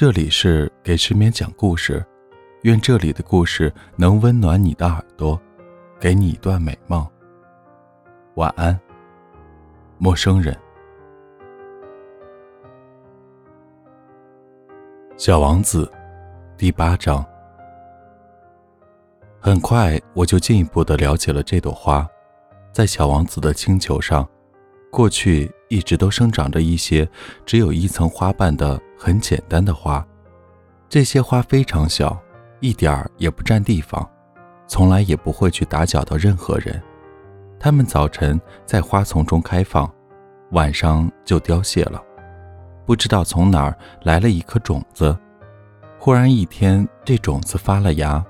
这里是给失眠讲故事，愿这里的故事能温暖你的耳朵，给你一段美梦。晚安，陌生人。小王子，第八章。很快，我就进一步的了解了这朵花，在小王子的星球上，过去一直都生长着一些只有一层花瓣的很简单的花。这些花非常小，一点儿也不占地方，从来也不会去打搅到任何人。它们早晨在花丛中开放，晚上就凋谢了。不知道从哪儿来了一颗种子，忽然一天，这种子发了芽。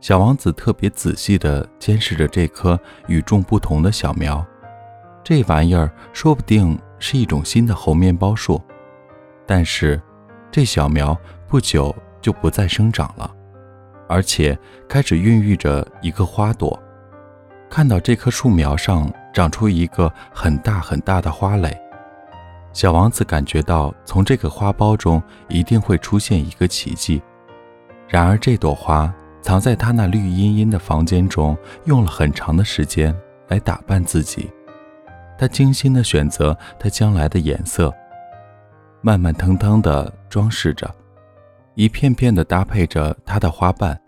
小王子特别仔细地监视着这棵与众不同的小苗，这玩意儿说不定是一种新的猴面包树。但是，这小苗不久就不再生长了，而且开始孕育着一个花朵。看到这棵树苗上长出一个很大很大的花蕾，小王子感觉到从这个花苞中一定会出现一个奇迹。然而，这朵花。藏在他那绿茵茵的房间中，用了很长的时间来打扮自己。他精心地选择他将来的颜色，慢慢腾腾地装饰着，一片片的搭配着他的花瓣。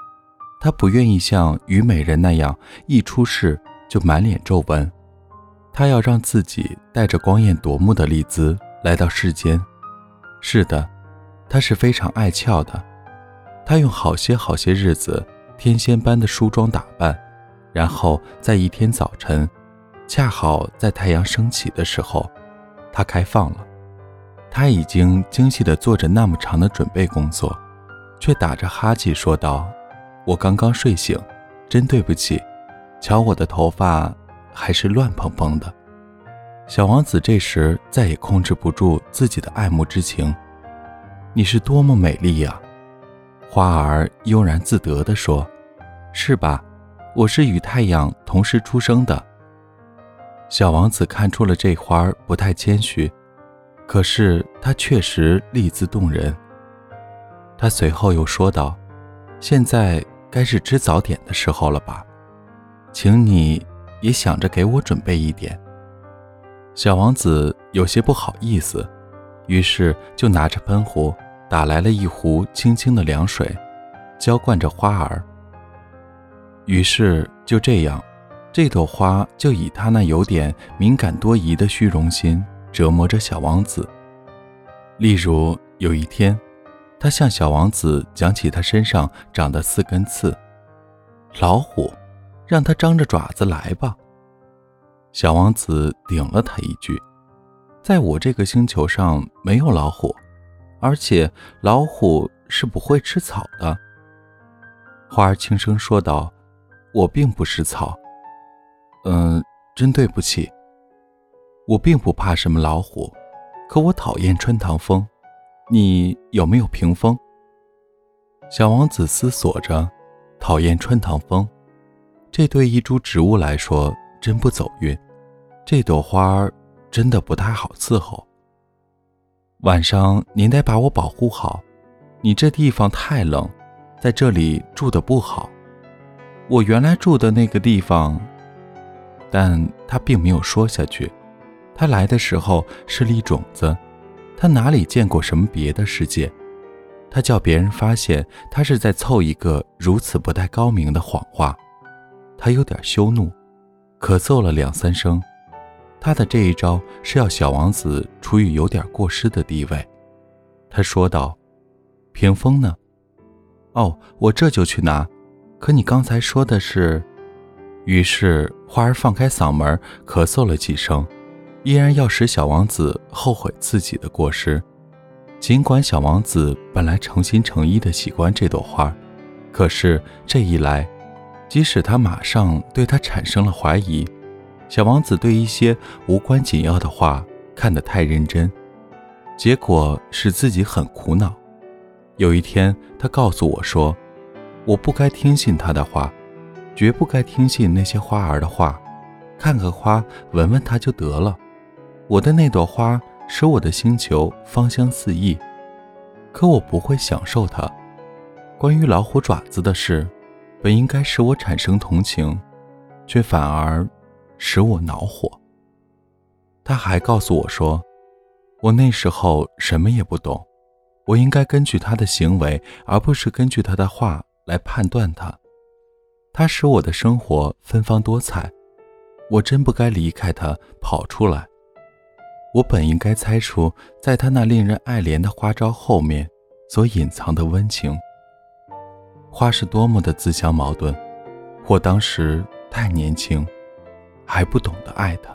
他不愿意像虞美人那样一出世就满脸皱纹，他要让自己带着光艳夺目的丽姿来到世间。是的，他是非常爱俏的。他用好些好些日子，天仙般的梳妆打扮，然后在一天早晨，恰好在太阳升起的时候，他开放了。他已经精细地做着那么长的准备工作，却打着哈欠说道：“我刚刚睡醒，真对不起。瞧我的头发还是乱蓬蓬的。”小王子这时再也控制不住自己的爱慕之情：“你是多么美丽呀！”花儿悠然自得地说：“是吧？我是与太阳同时出生的。”小王子看出了这花儿不太谦虚，可是他确实丽姿动人。他随后又说道：“现在该是吃早点的时候了吧？请你也想着给我准备一点。”小王子有些不好意思，于是就拿着喷壶。打来了一壶清清的凉水，浇灌着花儿。于是就这样，这朵花就以他那有点敏感多疑的虚荣心折磨着小王子。例如有一天，他向小王子讲起他身上长的四根刺。老虎，让他张着爪子来吧。小王子顶了他一句：“在我这个星球上没有老虎。”而且老虎是不会吃草的。花儿轻声说道：“我并不吃草。嗯，真对不起。我并不怕什么老虎，可我讨厌穿堂风。你有没有屏风？”小王子思索着，讨厌穿堂风，这对一株植物来说真不走运。这朵花儿真的不太好伺候。晚上您得把我保护好，你这地方太冷，在这里住的不好。我原来住的那个地方，但他并没有说下去。他来的时候是粒种子，他哪里见过什么别的世界？他叫别人发现他是在凑一个如此不太高明的谎话。他有点羞怒，咳嗽了两三声。他的这一招是要小王子处于有点过失的地位，他说道：“屏风呢？哦，我这就去拿。可你刚才说的是……”于是花儿放开嗓门咳嗽了几声，依然要使小王子后悔自己的过失。尽管小王子本来诚心诚意的喜欢这朵花，可是这一来，即使他马上对他产生了怀疑。小王子对一些无关紧要的话看得太认真，结果使自己很苦恼。有一天，他告诉我说：“我不该听信他的话，绝不该听信那些花儿的话。看看花，闻闻它就得了。我的那朵花使我的星球芳香四溢。”可我不会享受它。关于老虎爪子的事，本应该使我产生同情，却反而使我恼火。他还告诉我说，我那时候什么也不懂，我应该根据他的行为，而不是根据他的话来判断他。他使我的生活芬芳多彩，我真不该离开他跑出来。我本应该猜出，在他那令人爱怜的花招后面所隐藏的温情。花是多么的自相矛盾，我当时太年轻，还不懂得爱他。